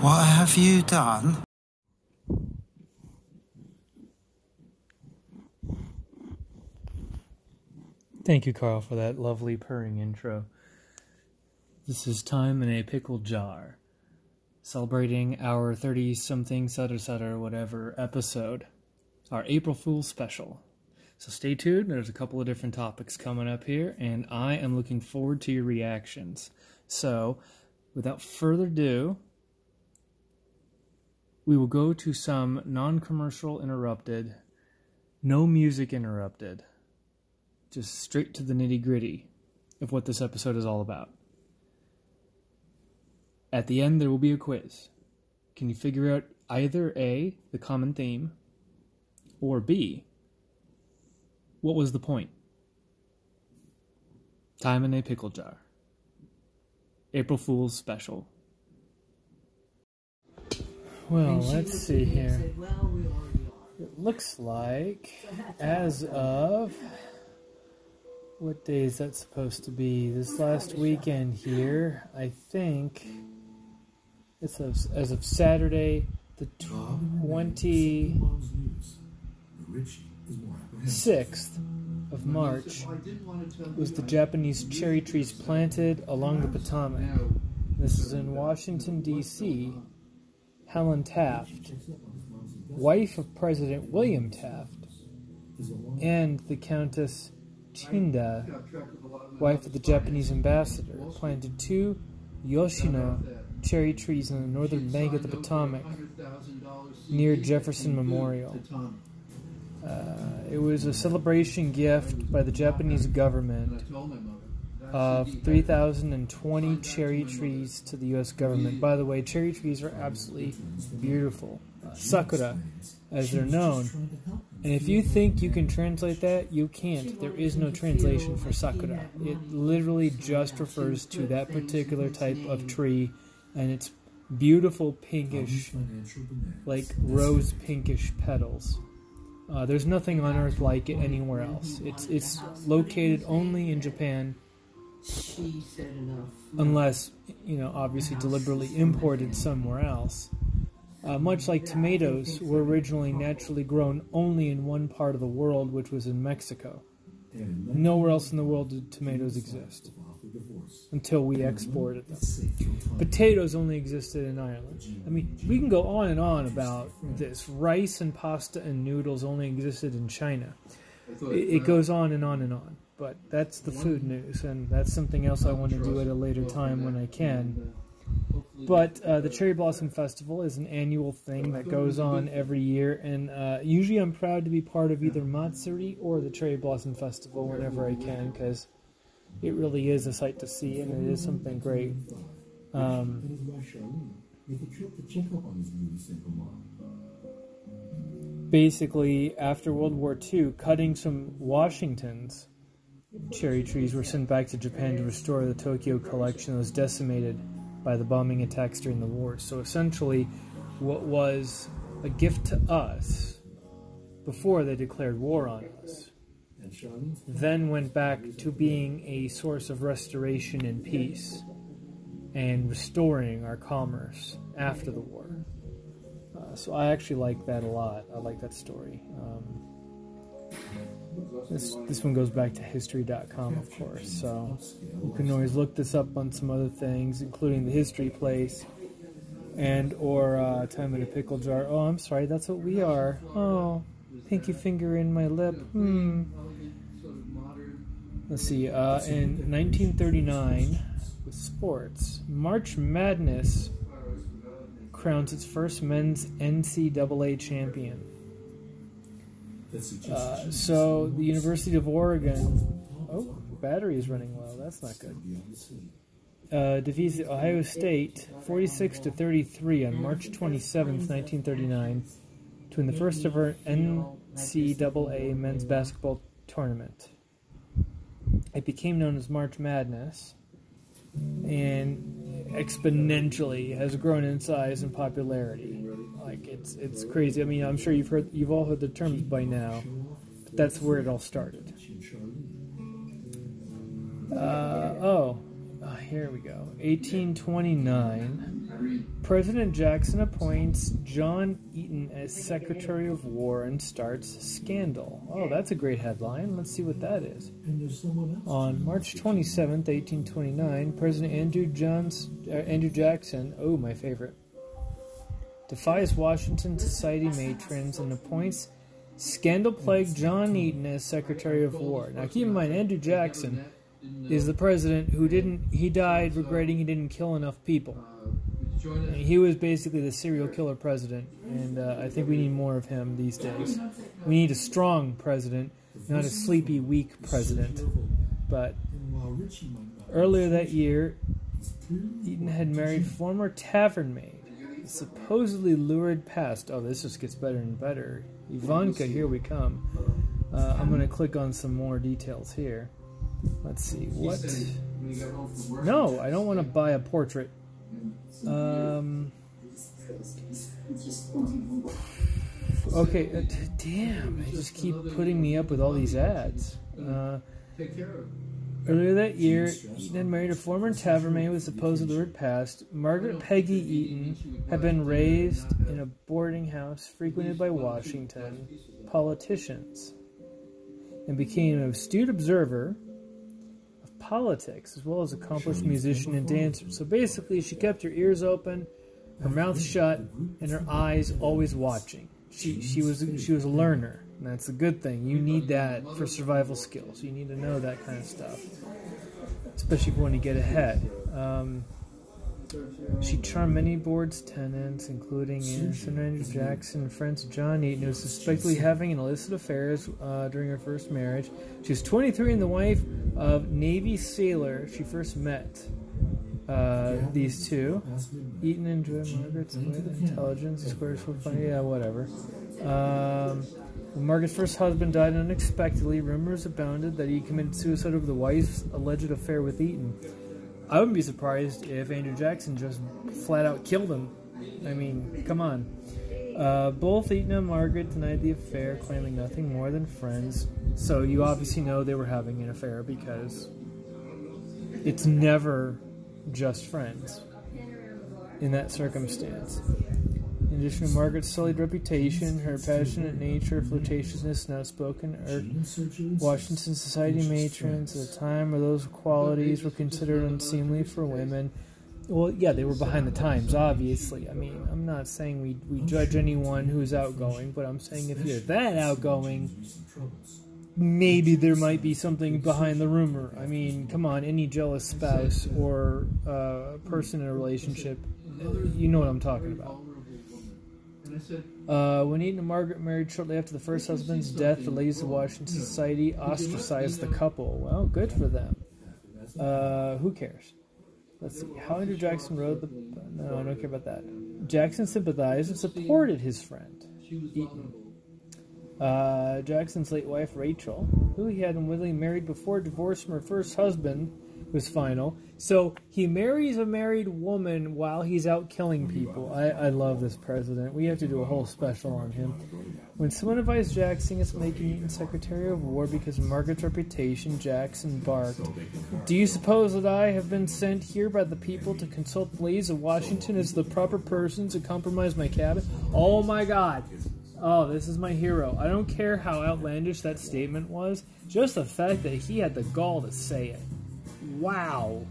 What have you done? Thank you, Carl, for that lovely purring intro. This is Time in a Pickle Jar, celebrating our 30 something, sutter sutter, whatever episode, our April Fool's special. So stay tuned, there's a couple of different topics coming up here, and I am looking forward to your reactions. So, without further ado, we will go to some non commercial interrupted, no music interrupted just straight to the nitty gritty of what this episode is all about. At the end, there will be a quiz. Can you figure out either A, the common theme, or B, what was the point? Time in a pickle jar. April Fool's special. Well, let's see here. It looks like, as of what day is that supposed to be? This last weekend here, I think it's as, as of Saturday, the 26th of March, was the Japanese cherry trees planted along the Potomac. This is in Washington, D.C. Helen Taft, wife of President William Taft, and the Countess Chinda, wife of the Japanese ambassador, planted two Yoshino cherry trees on the northern bank of the Potomac near Jefferson Memorial. Uh, it was a celebration gift by the Japanese government of 3,020 cherry trees to the U.S. government. By the way, cherry trees are absolutely beautiful. Sakura, as they're known, and if you think you can translate that, you can't. There is no translation for sakura. It literally just refers to that particular type of tree and its beautiful pinkish, like rose pinkish petals. Uh, there's nothing on earth like it anywhere else. It's it's located only in Japan, unless you know, obviously deliberately imported somewhere else. Uh, much like tomatoes were originally naturally grown only in one part of the world, which was in Mexico. Nowhere else in the world did tomatoes exist until we exported them. Potatoes only existed in Ireland. I mean, we can go on and on about this. Rice and pasta and noodles only existed in China. It, goes on and on and on. But that's the food news, and that's something else I want to do at a later time when I can. But uh, the Cherry Blossom Festival is an annual thing that goes on every year, and uh, usually I'm proud to be part of either Matsuri or the Cherry Blossom Festival whenever I can, because it really is a sight to see, and it is something great. Um, basically, after World War II, cutting some Washington's cherry trees were sent back to Japan to restore the Tokyo collection that was decimated by the bombing attacks during the war. So essentially, what was a gift to us before they declared war on us then went back to being a source of restoration and peace and restoring our commerce after the war. Uh, so I actually like that a lot. I like that story. Um, this this one goes back to history.com, of course. So you can always look this up on some other things, including the history place and or uh, time in a pickle jar. Oh, I'm sorry, that's what we are. Oh, pinky finger in my lip. Hmm. Let's see. Uh, in 1939, with sports, March Madness crowns its first men's NCAA champion. Uh, so the University of Oregon. Oh, battery is running low. That's not good. Uh, defeats Ohio State 46 to 33 on March 27, 1939, to win the first ever NCAA men's basketball tournament. It became known as March Madness and exponentially has grown in size and popularity. Like it's it's crazy. I mean, I'm sure you've heard you've all heard the terms by now, but that's where it all started. Uh, oh, oh, here we go. 1829. President Jackson appoints John Eaton as Secretary of War and starts scandal. Oh, that's a great headline. Let's see what that is. On March 27, 1829, President Andrew, Johns, uh, Andrew Jackson, oh, my favorite, defies Washington society matrons and appoints scandal plagued John Eaton as Secretary of War. Now, keep in mind, Andrew Jackson is the president who didn't, he died regretting he didn't kill enough people. He was basically the serial killer president, and uh, I think we need more of him these days. We need a strong president, not a sleepy, weak president. But earlier that year, Eaton had married former tavern maid, supposedly lured past. Oh, this just gets better and better. Ivanka, here we come. Uh, I'm going to click on some more details here. Let's see. What? No, I don't want to buy a portrait. Um. Okay, uh, damn, they just keep putting me up with all these ads. Uh, earlier that year, Eaton married a former tavern maid with supposed lurid past. Margaret Peggy Eaton had been raised in a boarding house frequented by Washington politicians and became an astute observer politics as well as accomplished musician and dancer. So basically, she kept her ears open, her mouth shut, and her eyes always watching. She she was she was a learner, and that's a good thing. You need that for survival skills. You need to know that kind of stuff, especially when you get ahead. Um, she charmed many board's tenants, including Anderson Andrew Jackson and friends John Eaton, who was suspectedly having an illicit affairs uh, during her first marriage. She was 23 and the wife of Navy sailor she first met. Uh, these two. Eaton enjoyed Margaret's intelligence, squares for funny, yeah, whatever. Um, when Margaret's first husband died unexpectedly, rumors abounded that he committed suicide over the wife's alleged affair with Eaton. I wouldn't be surprised if Andrew Jackson just flat out killed him. I mean, come on. Uh, both Eaton and Margaret denied the affair, claiming nothing more than friends. So you obviously know they were having an affair because it's never just friends in that circumstance. In addition to Margaret's sullied reputation, her passionate nature, flirtatiousness, and outspoken Washington society matrons at the time where those qualities were considered unseemly for women. Well, yeah, they were behind the times, obviously. I mean, I'm not saying we, we judge anyone who's outgoing, but I'm saying if you're that outgoing, maybe there might be something behind the rumor. I mean, come on, any jealous spouse or uh, person in a relationship, you know what I'm talking about. Uh, when Eaton and Margaret married shortly after the first husband's death, the ladies of Washington Society ostracized the couple. Well, good for them. Uh, who cares? Let's see. How Andrew Jackson wrote the. No, I don't care about that. Jackson sympathized and supported his friend, Eaton. Uh, Jackson's late wife, Rachel, who he had unwittingly married before divorce from her first husband, was final. So he marries a married woman while he's out killing people. I, I love this president. We have to do a whole special on him. When someone advised Jackson against making Eaton Secretary of War because of Margaret's reputation, Jackson barked, Do you suppose that I have been sent here by the people to consult the ladies of Washington as the proper person to compromise my cabinet? Oh my god. Oh, this is my hero. I don't care how outlandish that statement was, just the fact that he had the gall to say it. Wow.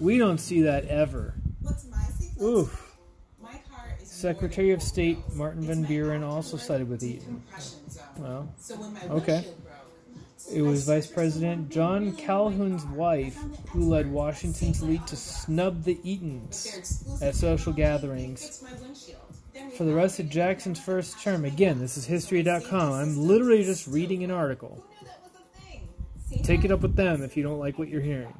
We don't see that ever. What's my secret? Oof. My car is Secretary of State Martin Van Buren also sided with Eaton. Well, So Okay. it was Vice President John Calhoun's wife who led Washington's elite to snub the Eatons at social gatherings. my windshield. Then we For the rest of Jackson's first term, again, this is History.com. I'm literally just reading an article. Take it up with them if you don't like what you're hearing.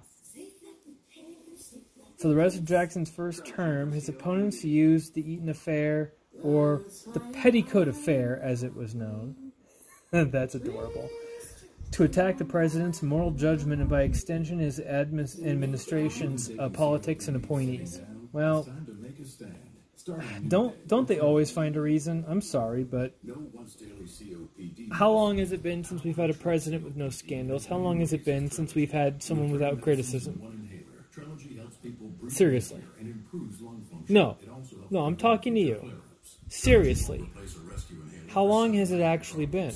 For the rest of Jackson's first term, his opponents used the Eaton Affair, or the Petticoat Affair as it was known. That's adorable. To attack the president's moral judgment and by extension his admin- administration's uh, politics and appointees. Well, don't don't they always find a reason? I'm sorry, but how long has it been since we've had a president with no scandals? How long has it been since we've had someone without criticism? Seriously. No, no, I'm talking to you. Seriously. How long has it actually been?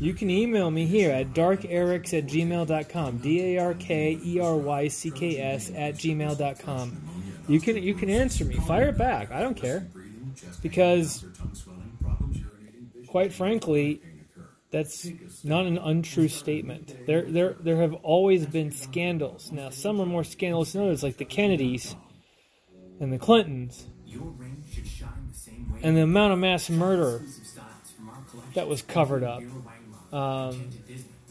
You can email me here at darkerycks at gmail.com. D A R K E R Y C K S at gmail.com. You can you can answer me. Fire it back. I don't care. Because quite frankly, that's not an untrue statement. There there there have always been scandals. Now some are more scandalous than others, like the Kennedys and the Clintons. And the amount of mass murder that was covered up. Um,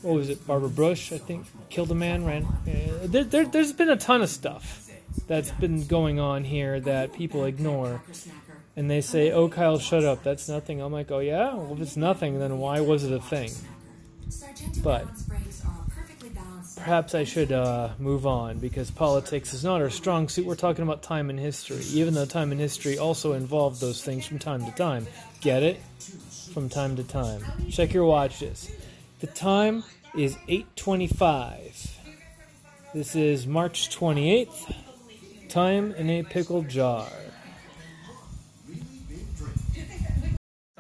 what was it? Barbara Bush, I think, killed a man. Ran. Uh, there, there, there's been a ton of stuff that's been going on here that people ignore, and they say, "Oh, Kyle, shut up. That's nothing." I'm like, "Oh yeah. Well, if it's nothing, then why was it a thing?" But perhaps I should uh, move on because politics is not our strong suit. We're talking about time and history, even though time and history also involve those things from time to time. Get it? From time to time. Check your watches. The time is 8:25. This is March 28th. Time in a pickle jar.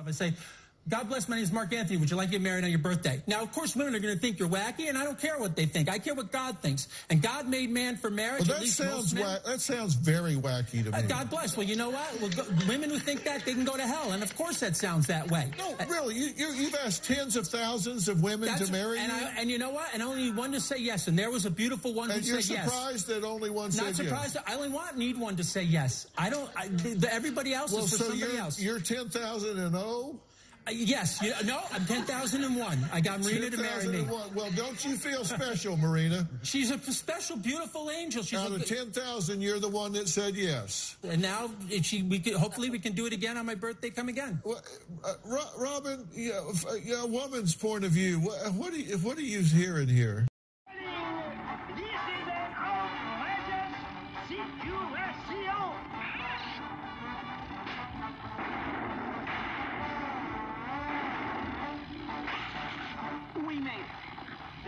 I say, God bless, my name is Mark Anthony. Would you like to get married on your birthday? Now, of course, women are going to think you're wacky, and I don't care what they think. I care what God thinks. And God made man for marriage. Well, that, sounds wa- that sounds very wacky to uh, me. Uh, God bless. Well, you know what? Well, go- women who think that, they can go to hell. And of course, that sounds that way. No, uh, really. You, have you, asked tens of thousands of women to marry and you. I, and you know what? And only one to say yes. And there was a beautiful one and who said yes. you're surprised that only one Not said yes. Not surprised. I only want, need one to say yes. I don't. I, the, the, everybody else well, is for so somebody you're, else. You're 10,000 and 0? Yes. You, no, I'm ten thousand and one. I got Marina to marry me. Well, don't you feel special, Marina? She's a special, beautiful angel. She's Out of ten thousand, you're the one that said yes. and now she. We could, hopefully we can do it again on my birthday. Come again. Well, uh, Robin, yeah, f- uh, yeah, a woman's point of view. What, what do you what do you hearing here?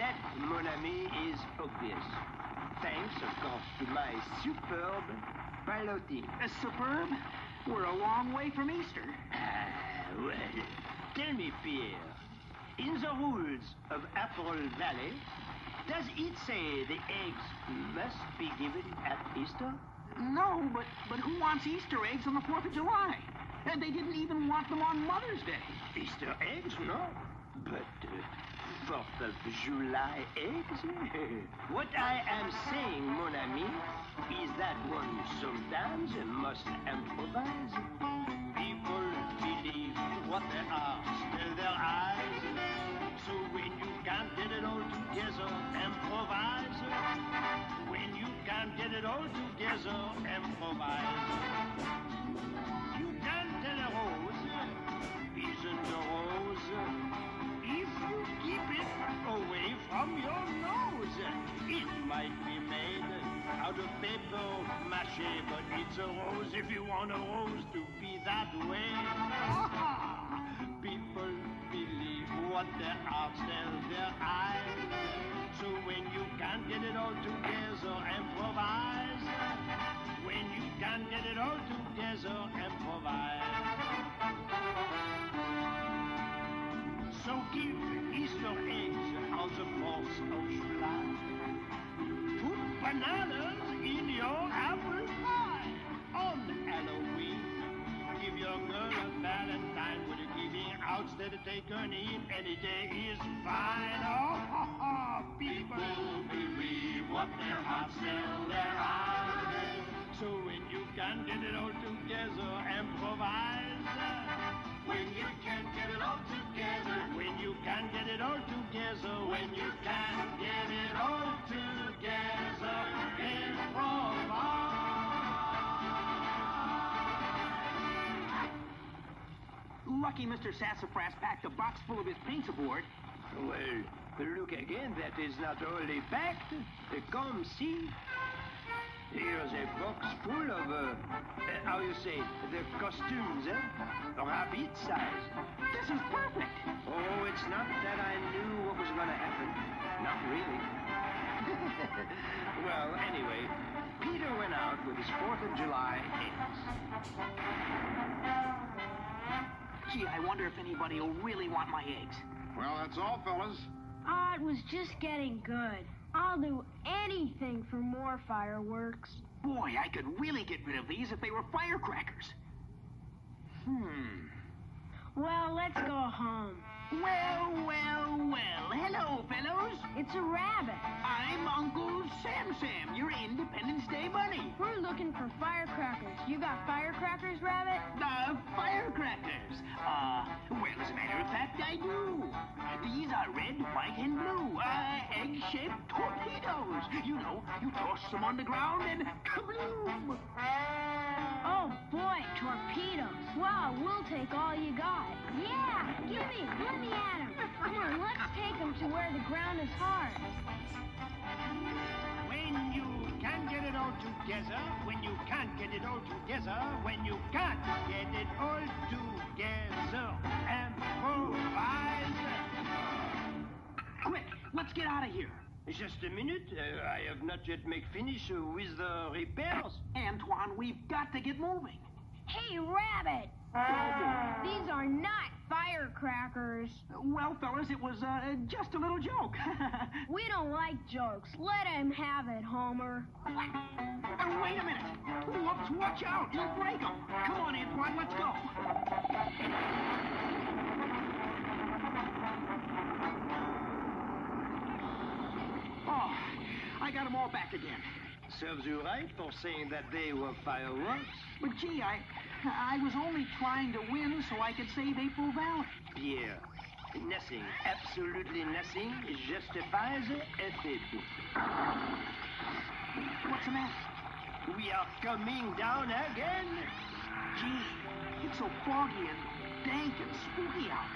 That, mon ami, is obvious. Thanks, of course, to my superb piloting. Uh, superb. We're a long way from Easter. Ah, well, tell me, Pierre, in the rules of Apple Valley, does it say the eggs must be given at Easter? No, but but who wants Easter eggs on the Fourth of July? And they didn't even want them on Mother's Day. Easter eggs, no. But uh, Fourth of July what I am saying, mon ami, is that one sometimes must improvise. People believe what they are, still their eyes. So when you can't get it all together, improvise. When you can't get it all together, improvise. From your nose. It might be made out of paper mache, but it's a rose if you want a rose to be that way. People believe what their hearts tell their eyes. So when you can't get it all together, improvise. When you can't get it all together, improvise. So keep Easter eggs 4th of July. Put bananas in your apple pie on Halloween. Give your girl a Valentine with a giving out instead of taking in. Any day is fine. Oh, ha, ha. people believe what their hearts tell their eyes. So when you can't get it all together, improvise. When you can't get it all together, can't get it all together, when you can't get it all together, improvise. Lucky Mr. Sassafras packed a box full of his paints aboard. Well, look again, that is not only packed. Come see. Here's a box full of, uh, uh, how you say, the costumes, eh? Rabbit size. This is perfect. Oh, it's not that I knew what was going to happen. Not really. well, anyway, Peter went out with his 4th of July eggs. Gee, I wonder if anybody will really want my eggs. Well, that's all, fellas. Ah, it was just getting good. I'll do anything for more fireworks. Boy, I could really get rid of these if they were firecrackers. Hmm. Well, let's go home. Well, well, well. Hello, fellows. It's a rabbit. I'm Uncle Sam Sam, your Independence Day bunny. We're looking for firecrackers. You got firecrackers, Rabbit? The firecrackers. Uh, well, as a matter of fact, I do. These are red, white, and blue. Uh, egg-shaped torpedoes. You know, you toss them on the ground and kabloom. Oh, boy, torpedoes. Wow, we'll take all you got. Yeah, gimme. Let me at 'em. Come on, let's take 'em to where the ground is hard. When you can get it all together, when you can't get it all together, when you can't get it all together, improvise. Quick, let's get out of here. Just a minute, uh, I have not yet made finish uh, with the repairs. Antoine, we've got to get moving. Hey, Rabbit! These are not firecrackers. Well, fellas, it was uh, just a little joke. We don't like jokes. Let him have it, Homer. Uh, Wait a minute. Whoops, watch out. You'll break them. Come on, Antoine, let's go. Oh, I got them all back again. Serves you right for saying that they were fireworks. But gee, I, I was only trying to win so I could save April Valley. Pierre, nothing, absolutely nothing justifies a. What's the matter? We are coming down again. Gee, it's so foggy and dank and spooky out.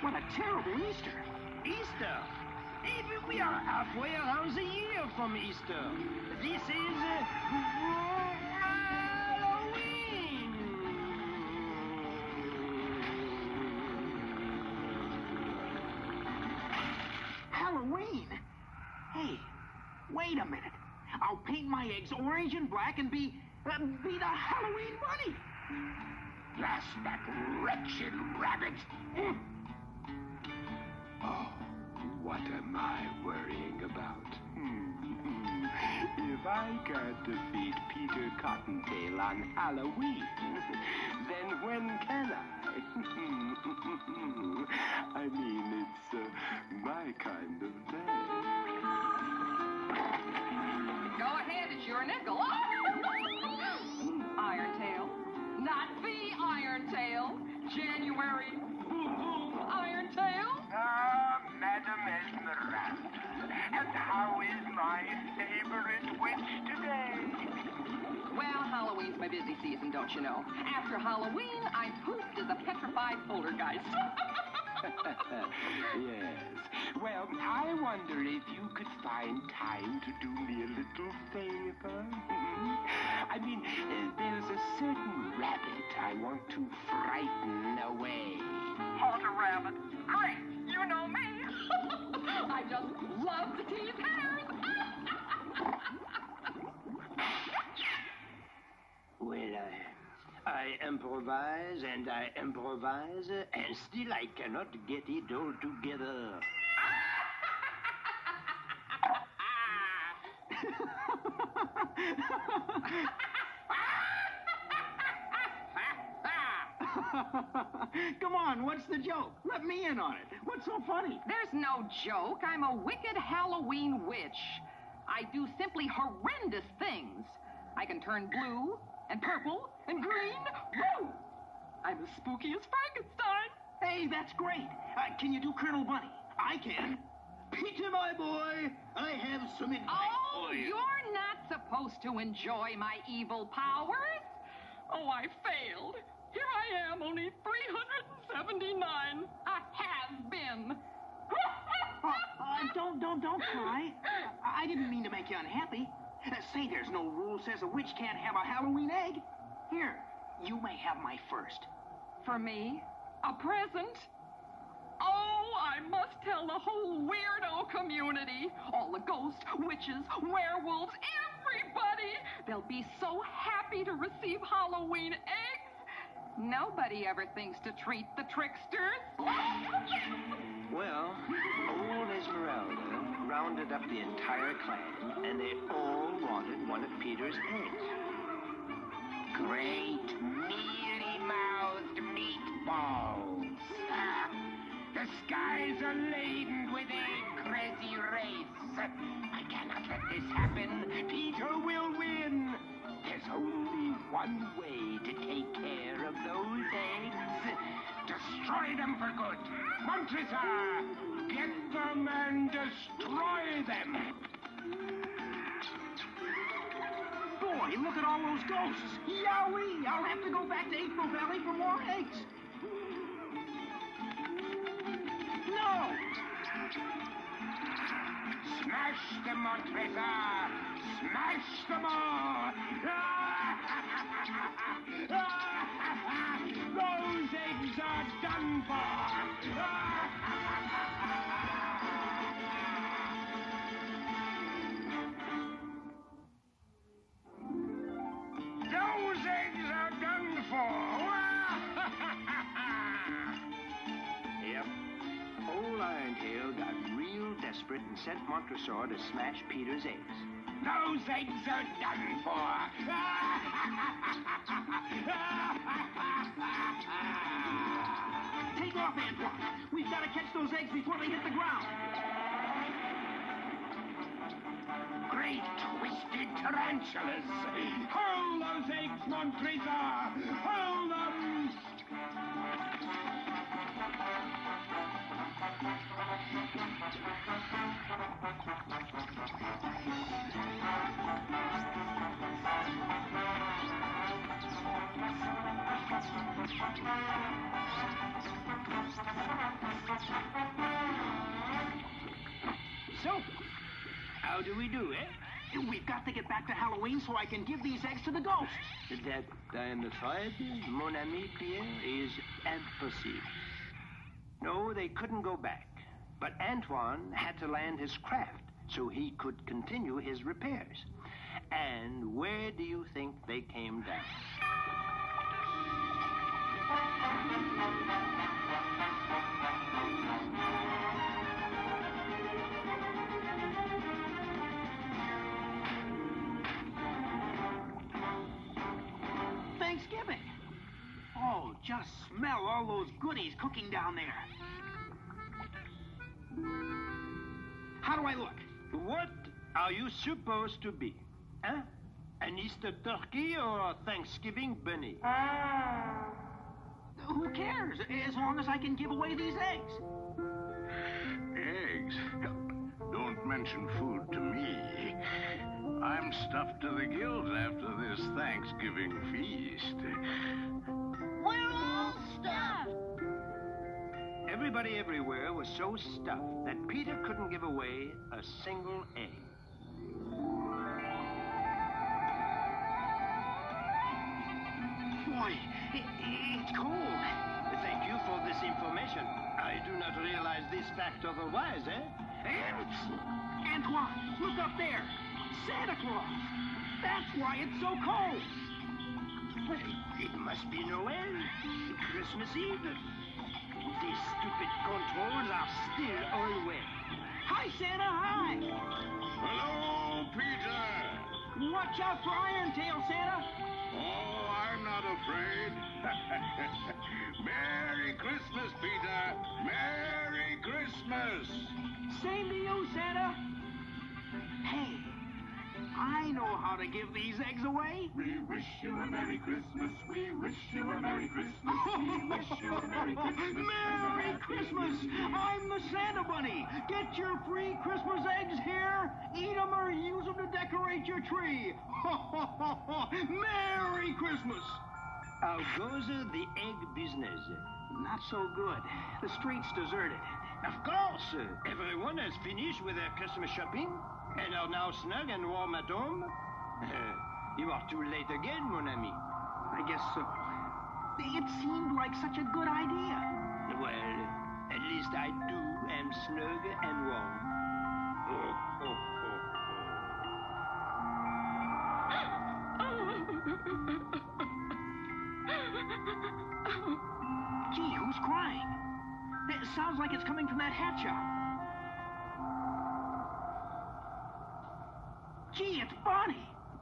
What a terrible Easter. Easter. Even we are halfway around the year from Easter. This is uh, Halloween? Hey, wait a minute. I'll paint my eggs orange and black and be, uh, be the Halloween bunny. Blast that wretched rabbit. Oh, what am I worrying about? If I can't defeat Peter Cottontail on Halloween, then when can? I My busy season, don't you know? After Halloween, I'm pooped as a petrified poltergeist. yes. Well, I wonder if you could find time to do me a little favor. I mean, there's a certain rabbit I want to frighten away. Haunter Rabbit. Great, you know me. I just love to tease hares. Well, I, I improvise and I improvise, and still I cannot get it all together. Come on, what's the joke? Let me in on it. What's so funny? There's no joke. I'm a wicked Halloween witch. I do simply horrendous things. I can turn blue and purple and green. Woo! I'm as spooky as Frankenstein. Hey, that's great. Uh, can you do Colonel Bunny? I can. Peter, my boy, I have some advice Oh, for you. you're not supposed to enjoy my evil powers. Oh, I failed. Here I am, only 379. I have been. Uh, uh, don't, don't, don't cry. I I didn't mean to make you unhappy. Say there's no rule says a witch can't have a Halloween egg. Here, you may have my first. For me? A present? Oh, I must tell the whole weirdo community. All the ghosts, witches, werewolves, everybody They'll be so happy to receive Halloween eggs. Nobody ever thinks to treat the tricksters. Well, old Esmeralda rounded up the entire clan, and they all wanted one of Peter's eggs. Great mealy-mouthed meatballs. Ah, the skies are laden with a crazy race. I cannot let this happen. Peter will win. There's only one way to take care of those eggs. Destroy them for good. Montresor, get them and destroy them. Boy, look at all those ghosts. Yowie! I'll have to go back to April Valley for more eggs. No! Smash them, Montresor! Smash them all! Those eggs are done for! Desperate and sent Montresor to smash Peter's eggs. Those eggs are done for! Take off, Antoine. We've got to catch those eggs before they hit the ground. Great twisted tarantulas! Hurl those eggs, Montresor! Hurl them! So, How do we do, eh? we've got to get back to Halloween so I can give these eggs to the ghosts. That, I'm afraid, mon ami Pierre, is impossible. No, they couldn't go back. But Antoine had to land his craft so he could continue his repairs. And where do you think they came down? Thanksgiving. Oh, just smell all those goodies cooking down there. How do I look? What are you supposed to be? Huh? An Easter turkey or a Thanksgiving bunny? Ah. Who cares? As long as I can give away these eggs. Eggs? Don't mention food to me. I'm stuffed to the gills after this Thanksgiving feast. We're all stuffed. Everybody everywhere was so stuffed that Peter couldn't give away a single egg. Boy, it, it's cold. Thank you for this information. I do not realize this fact otherwise, eh? Ants! Antoine, look up there. Santa Claus. That's why it's so cold. It must be Noel. Christmas Eve. These stupid controls are still wet. Hi, Santa. Hi. Hello, Peter! Watch out for Iron Tail, Santa. Oh, I'm not afraid. Merry Christmas, Peter! Merry Christmas! Same to you, Santa. Hey, I know how to give these eggs away. We wish you a Merry Christmas. We wish you a Merry Christmas. We oh, wish you a Merry Christmas. Merry Christmas! I'm the Santa Bunny. Get your free Christmas eggs here. Eat them or use them to decorate your tree. Merry Christmas! How goes uh, the egg business? Not so good. The street's deserted. Of course, uh, everyone has finished with their Christmas shopping Hello now, snug and warm at home? you are too late again, mon ami. I guess so. It seemed like such a good idea. Well, at least I do am snug and warm. Gee, who's crying? It sounds like it's coming from that hatch up.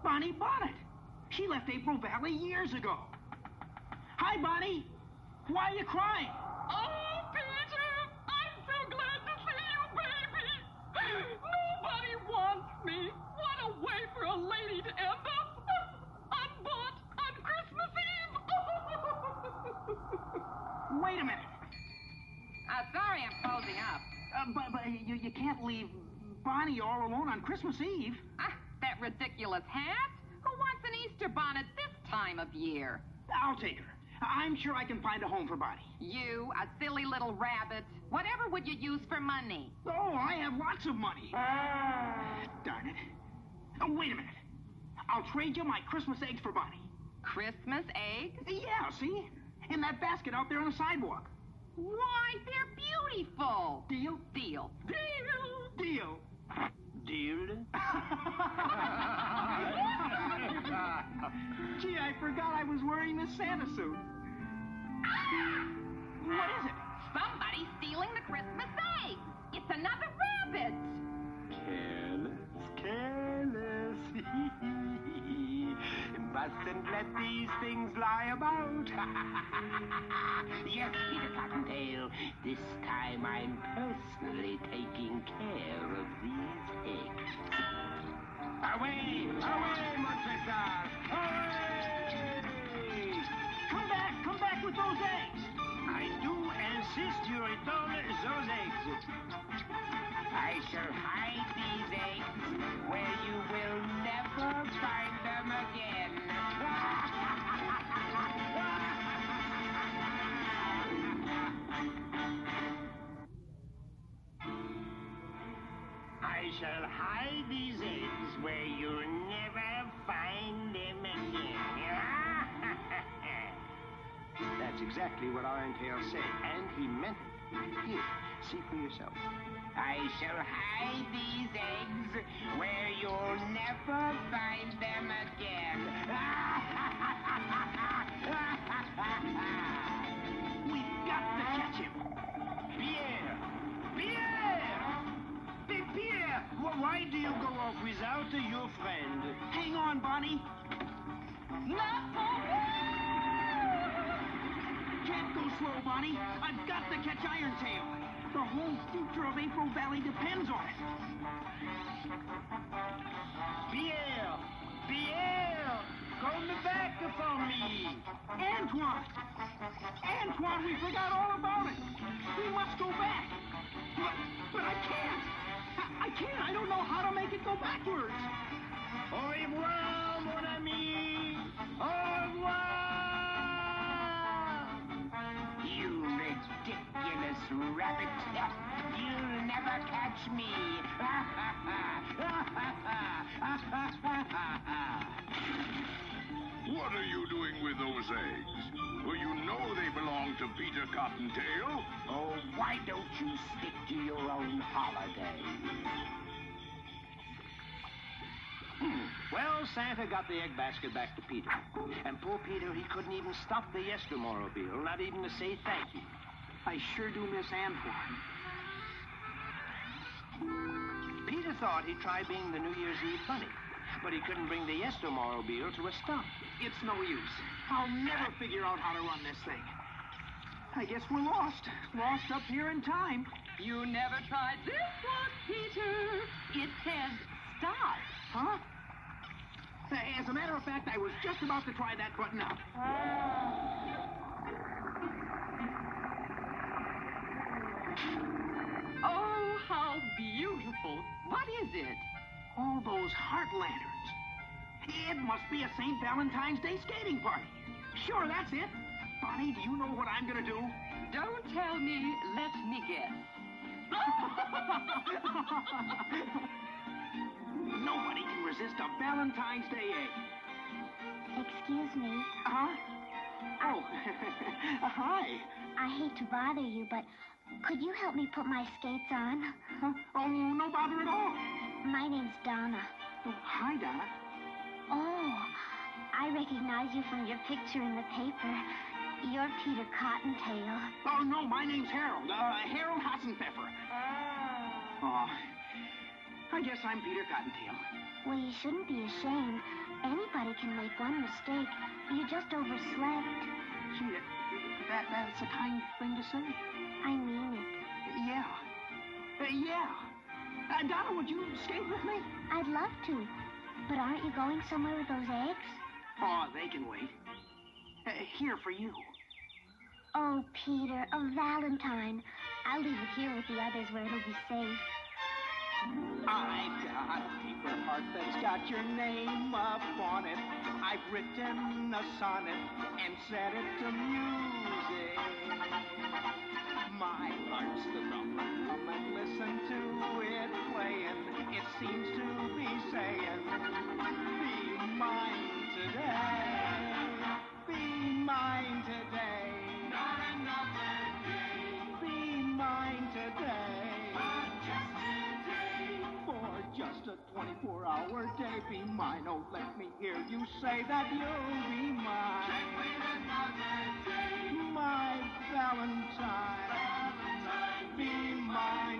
Bonnie. Bonnet. She left April Valley years ago. Hi, Bonnie. Why are you crying? Oh, Peter, I'm so glad to see you, baby. Nobody wants me. What a way for a lady to end up unbought on Christmas Eve. Wait a minute. Uh, sorry I'm closing up. Uh, but but you, you can't leave Bonnie all alone on Christmas Eve. That ridiculous hat? Who wants an Easter bonnet this time of year? I'll take her. I'm sure I can find a home for Bonnie. You, a silly little rabbit. Whatever would you use for money? Oh, I have lots of money. Ah. Darn it. Oh, wait a minute. I'll trade you my Christmas eggs for Bonnie. Christmas eggs? Yeah, see? In that basket out there on the sidewalk. Why, they're beautiful. Deal? Deal. Deal? Deal. Deal? Gee, I forgot I was wearing this Santa suit. What is it? Somebody's stealing the Christmas eggs. It's another rabbit. Careless, careless. Mustn't let these things lie about. yes, Peter Cottontail. This time I'm personally taking care of these eggs. Away! Away, Montresor! Away! Come back! Come back with those eggs! I do insist you return those eggs. I shall hide these eggs where you will never find them again. I shall hide these eggs where you'll never find them again. That's exactly what Irontail said, and he meant it. Here, see for yourself. I shall hide these eggs where you'll never off without your friend? Hang on, Bonnie. Can't go slow, Bonnie. I've got to catch Irontail. The whole future of April Valley depends on it. Pierre! Pierre! Come back for me! Antoine! Antoine, we forgot all about it. We must go back. But, but I can't. I, can't. I don't know how to make it go backwards. Au revoir, mon ami! Au revoir! You ridiculous rabbit. You'll never catch me. What are you doing with those eggs? Well, you know they belong to Peter Cottontail. oh, why don't you stick to your own holiday? Hmm. Well, Santa got the egg basket back to Peter. And poor Peter, he couldn't even stop the Yestermorrowbile, not even to say thank you. I sure do miss Antoine. Peter thought he'd try being the New Year's Eve bunny, but he couldn't bring the Yestermorrowbile to a stop. It's no use. I'll never figure out how to run this thing. I guess we're lost. Lost up here in time. You never tried this one, Peter. It says stop. Huh? Uh, as a matter of fact, I was just about to try that button out. Oh, how beautiful. What is it? All those heart lanterns. It must be a St. Valentine's Day skating party. Sure, that's it. Bonnie, do you know what I'm gonna do? Don't tell me. Let me guess. Nobody can resist a Valentine's Day egg. Excuse me. Huh? Oh, hi. I hate to bother you, but could you help me put my skates on? Oh, no bother at all. My name's Donna. Oh, hi, Donna. Oh, I recognize you from your picture in the paper. You're Peter Cottontail. Oh, no, my name's Harold. Uh, Harold Hassenpfeffer. Oh, I guess I'm Peter Cottontail. Well, you shouldn't be ashamed. Anybody can make one mistake. You just overslept. Gee, that, that's a kind thing to say. I mean it. Yeah. Uh, yeah. Uh, Donna, would you skate with me? I'd love to. But aren't you going somewhere with those eggs? Oh, they can wait. Uh, here for you. Oh, Peter, a valentine. I'll leave it here with the others where it'll be safe. I've got a paper heart that's got your name up on it. I've written a sonnet and set it to music. My heart's the drummer. Come and listen to it playing. It seems to be saying, Be mine today. Be mine today. Not another day. Be mine today. Just a 24 hour day, be mine. Oh, let me hear you say that you'll be mine. My Valentine. Be mine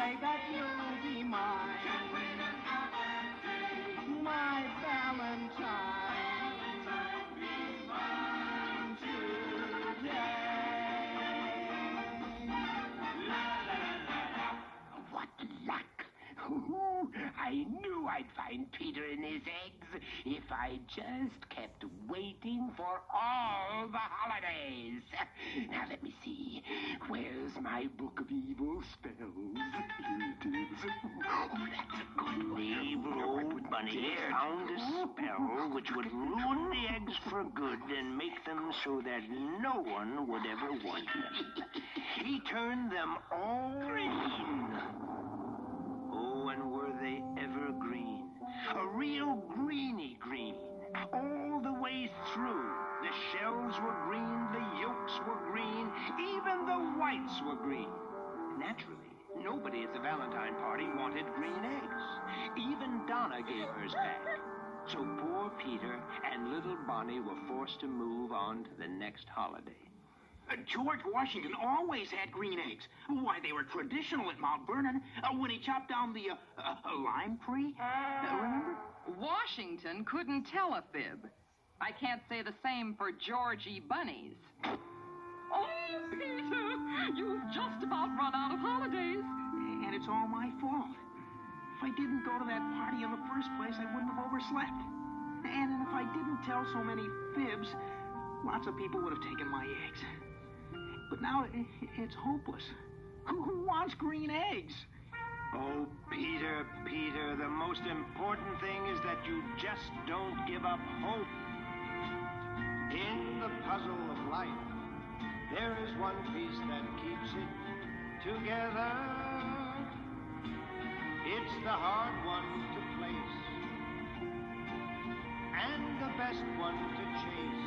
say that you'll be mine. My Valentine. Be mine today. What luck! I knew I'd find Peter in his eggs if I just kept waiting for all the holidays. Now let me see. Where's my book of evil spells? That's a good. Evil old bunny found a spell which would ruin the eggs for good and make them so that no one would ever want them. He turned them all green. Oh, and were they ever green? A real greeny green. All the way through. The shells were green, the yolks were green, even the whites were green. Naturally, nobody at the Valentine party wanted green eggs. Even Donna gave hers back. So poor Peter and little Bonnie were forced to move on to the next holiday. Uh, George Washington always had green eggs. Why, they were traditional at Mount Vernon uh, when he chopped down the uh, uh, lime tree. Uh, remember? Washington couldn't tell a fib. I can't say the same for Georgie Bunnies. Oh, Peter, you've just about run out of holidays. And it's all my fault. If I didn't go to that party in the first place, I wouldn't have overslept. And if I didn't tell so many fibs, lots of people would have taken my eggs. But now it's hopeless. Who who wants green eggs? Oh, Peter, Peter, the most important thing is that you just don't give up hope. In the puzzle of life, there is one piece that keeps it together. It's the hard one to place, and the best one to chase.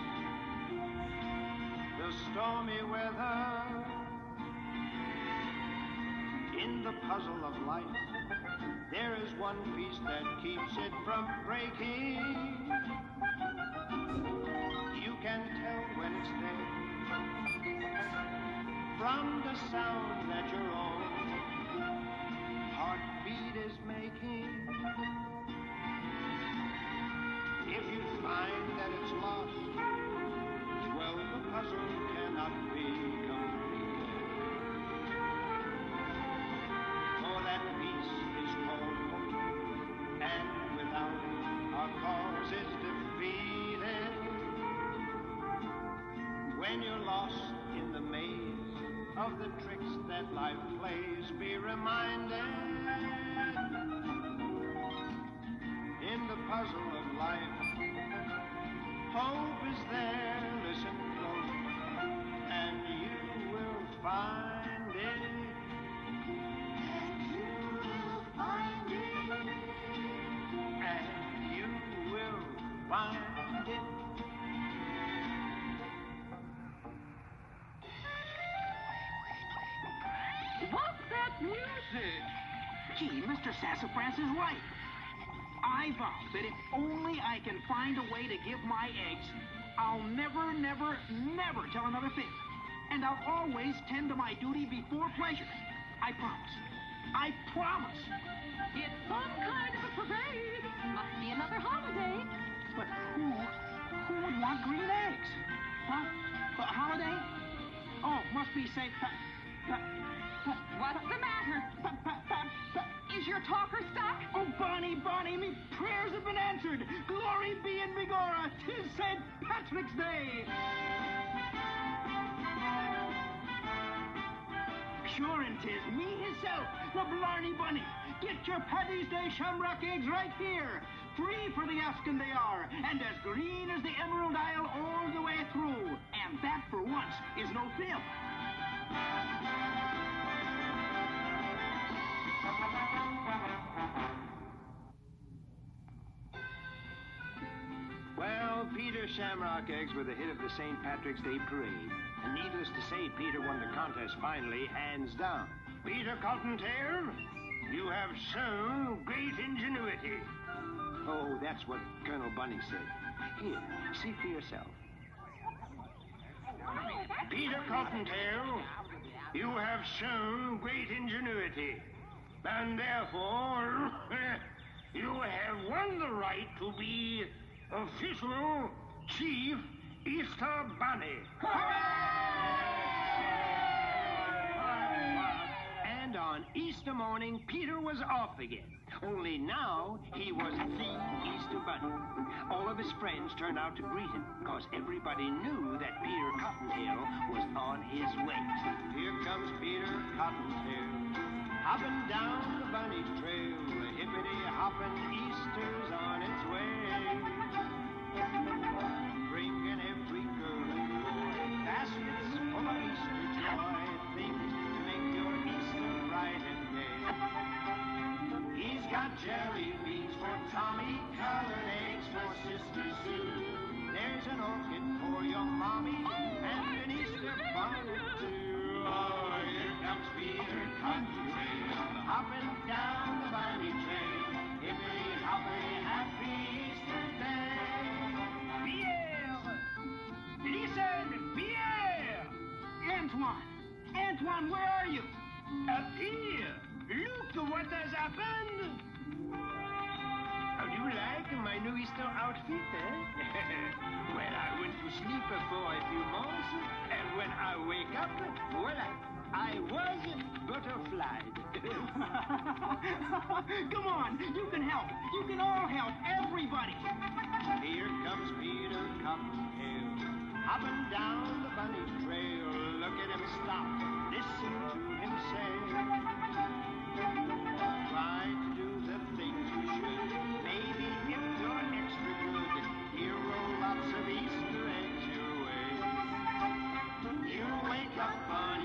The stormy weather in the puzzle of life, there is one piece that keeps it from breaking. You can tell when it's there from the sound that your own heartbeat is making. If you find that it's lost, well, the puzzle cannot of the tricks that life plays, be reminded. In the puzzle of life, hope is there, listen close, and you will find it. And you will find it. And you will find That music? Gee, Mr. Sassafras is right. I vow that if only I can find a way to give my eggs, I'll never, never, never tell another fib. And I'll always tend to my duty before pleasure. I promise. I promise. It's some kind of a parade. Must be another holiday. But who, who would want green eggs? Huh? A holiday? Oh, must be St. Pa- Pa- What's the matter? Is your talker stuck? Oh, Bonnie, Bonnie, me prayers have been answered. Glory be in begorra. Tis St. Patrick's Day. Sure and tis me himself, the Blarney Bunny. Get your Paddy's Day shamrock eggs right here. Free for the asking they are, and as green as the Emerald Isle all the way through. And that, for once, is no fib. Well, Peter Shamrock eggs were the hit of the St. Patrick's Day parade. And needless to say, Peter won the contest finally, hands down. Peter Cottontail, you have shown great ingenuity. Oh, that's what Colonel Bunny said. Here, see for yourself. Peter Cottontail, you have shown great ingenuity. And therefore, you have won the right to be official Chief Easter Bunny. And on Easter morning, Peter was off again. Only now he was the Easter Bunny. All of his friends turned out to greet him, because everybody knew that Peter Cottontail was on his way. Here comes Peter Cottontail, hopping down the bunny's trail. Hippity hopping Easter's on its way. Bringing every girl and boy baskets full of Easter joy, things to make your Easter bright and gay. He's got jelly beans for Tommy, colored eggs for Sister Sue. There's an orchid for your mommy, and an Easter bonnet too. Comes hopping down the bunny happy Easter day. Pierre! Listen, Pierre! Antoine! Antoine, where are you? Up here! Look what has happened! How do you like my new Easter outfit, eh? well, I went to sleep for a few months, and when I wake up, voila, I was butterflied. Come on, you can help. You can all help. Everybody. Here comes Peter Cottontail, hopping down the bunny trail. Look at him stop, listen to him say. Try to do the things you should. Maybe if you're extra good, he'll roll lots of Easter eggs your way. You wake up on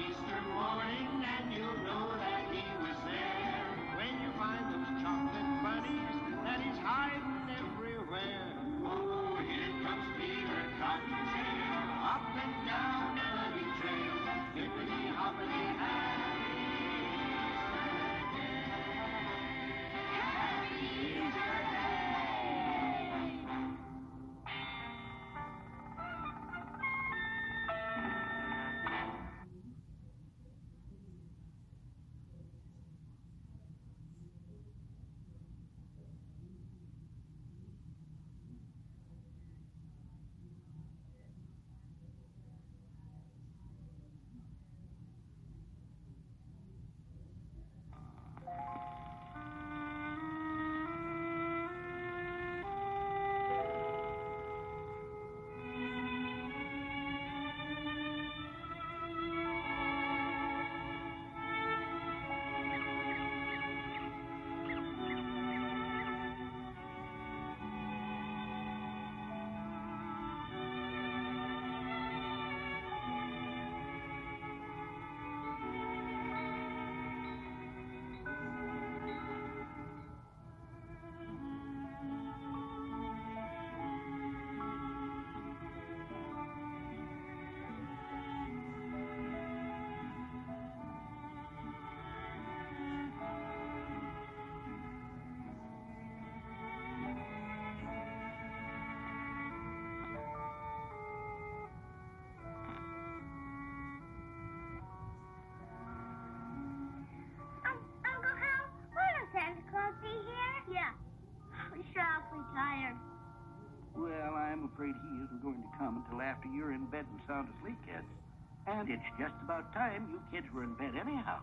afraid he isn't going to come until after you're in bed and sound asleep, kids. And it's just about time you kids were in bed anyhow.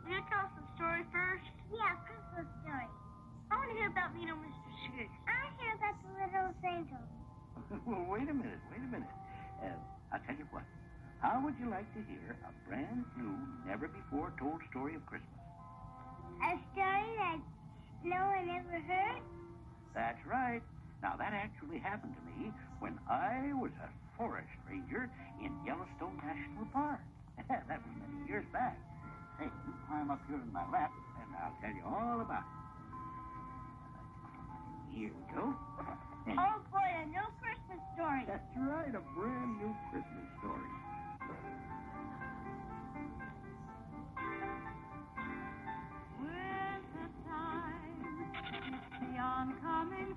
Will you tell us the story first? Yeah, Christmas story. I want to hear about Little Mr. Scrooge. I hear about the little Santa. well, wait a minute, wait a minute. Uh, I'll tell you what. How would you like to hear a brand new, never before told story of Christmas? A story that no one ever heard? That's right. Now, that actually happened to me when I was a forest ranger in Yellowstone National Park. that was many years back. Hey, you climb up here in my lap, and I'll tell you all about it. Here we go. Oh boy, a new Christmas story. That's right, a brand new Christmas story. Winter time, the oncoming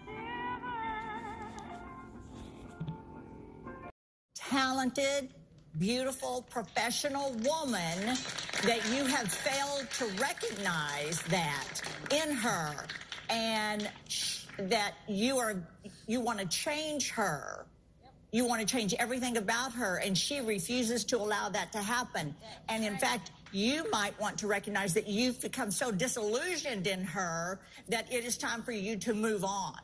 talented, beautiful, professional woman that you have failed to recognize that in her and that you are you want to change her. You want to change everything about her and she refuses to allow that to happen. And in fact, you might want to recognize that you've become so disillusioned in her that it is time for you to move on.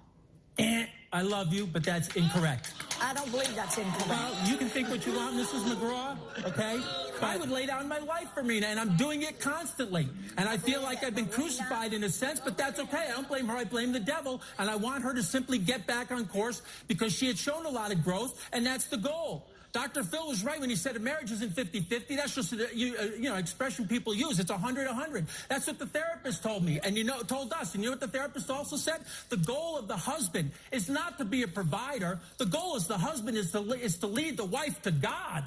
Eh, I love you, but that's incorrect. I don't believe that's incorrect. Well, you can think what you want, Mrs. McGraw, okay? I would lay down my life for Mina, and I'm doing it constantly. And I feel like I've been crucified in a sense, but that's okay. I don't blame her. I blame the devil. And I want her to simply get back on course because she had shown a lot of growth, and that's the goal. Dr. Phil was right when he said a marriage isn't 50-50. That's just a you, uh, you know expression people use. It's 100-100. That's what the therapist told me, and you know told us. And you know what the therapist also said? The goal of the husband is not to be a provider. The goal is the husband is to is to lead the wife to God.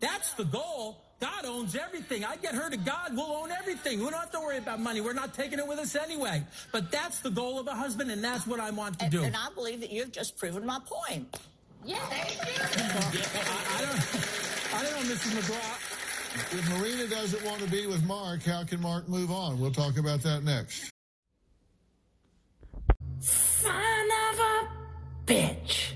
That's the goal. God owns everything. I get her to God, we'll own everything. We don't have to worry about money. We're not taking it with us anyway. But that's the goal of a husband, and that's what I want to And, do. and I believe that you've just proven my point. Yeah, I, I, don't, I don't know, Mrs. McGraw. If Marina doesn't want to be with Mark, how can Mark move on? We'll talk about that next. Son of a bitch.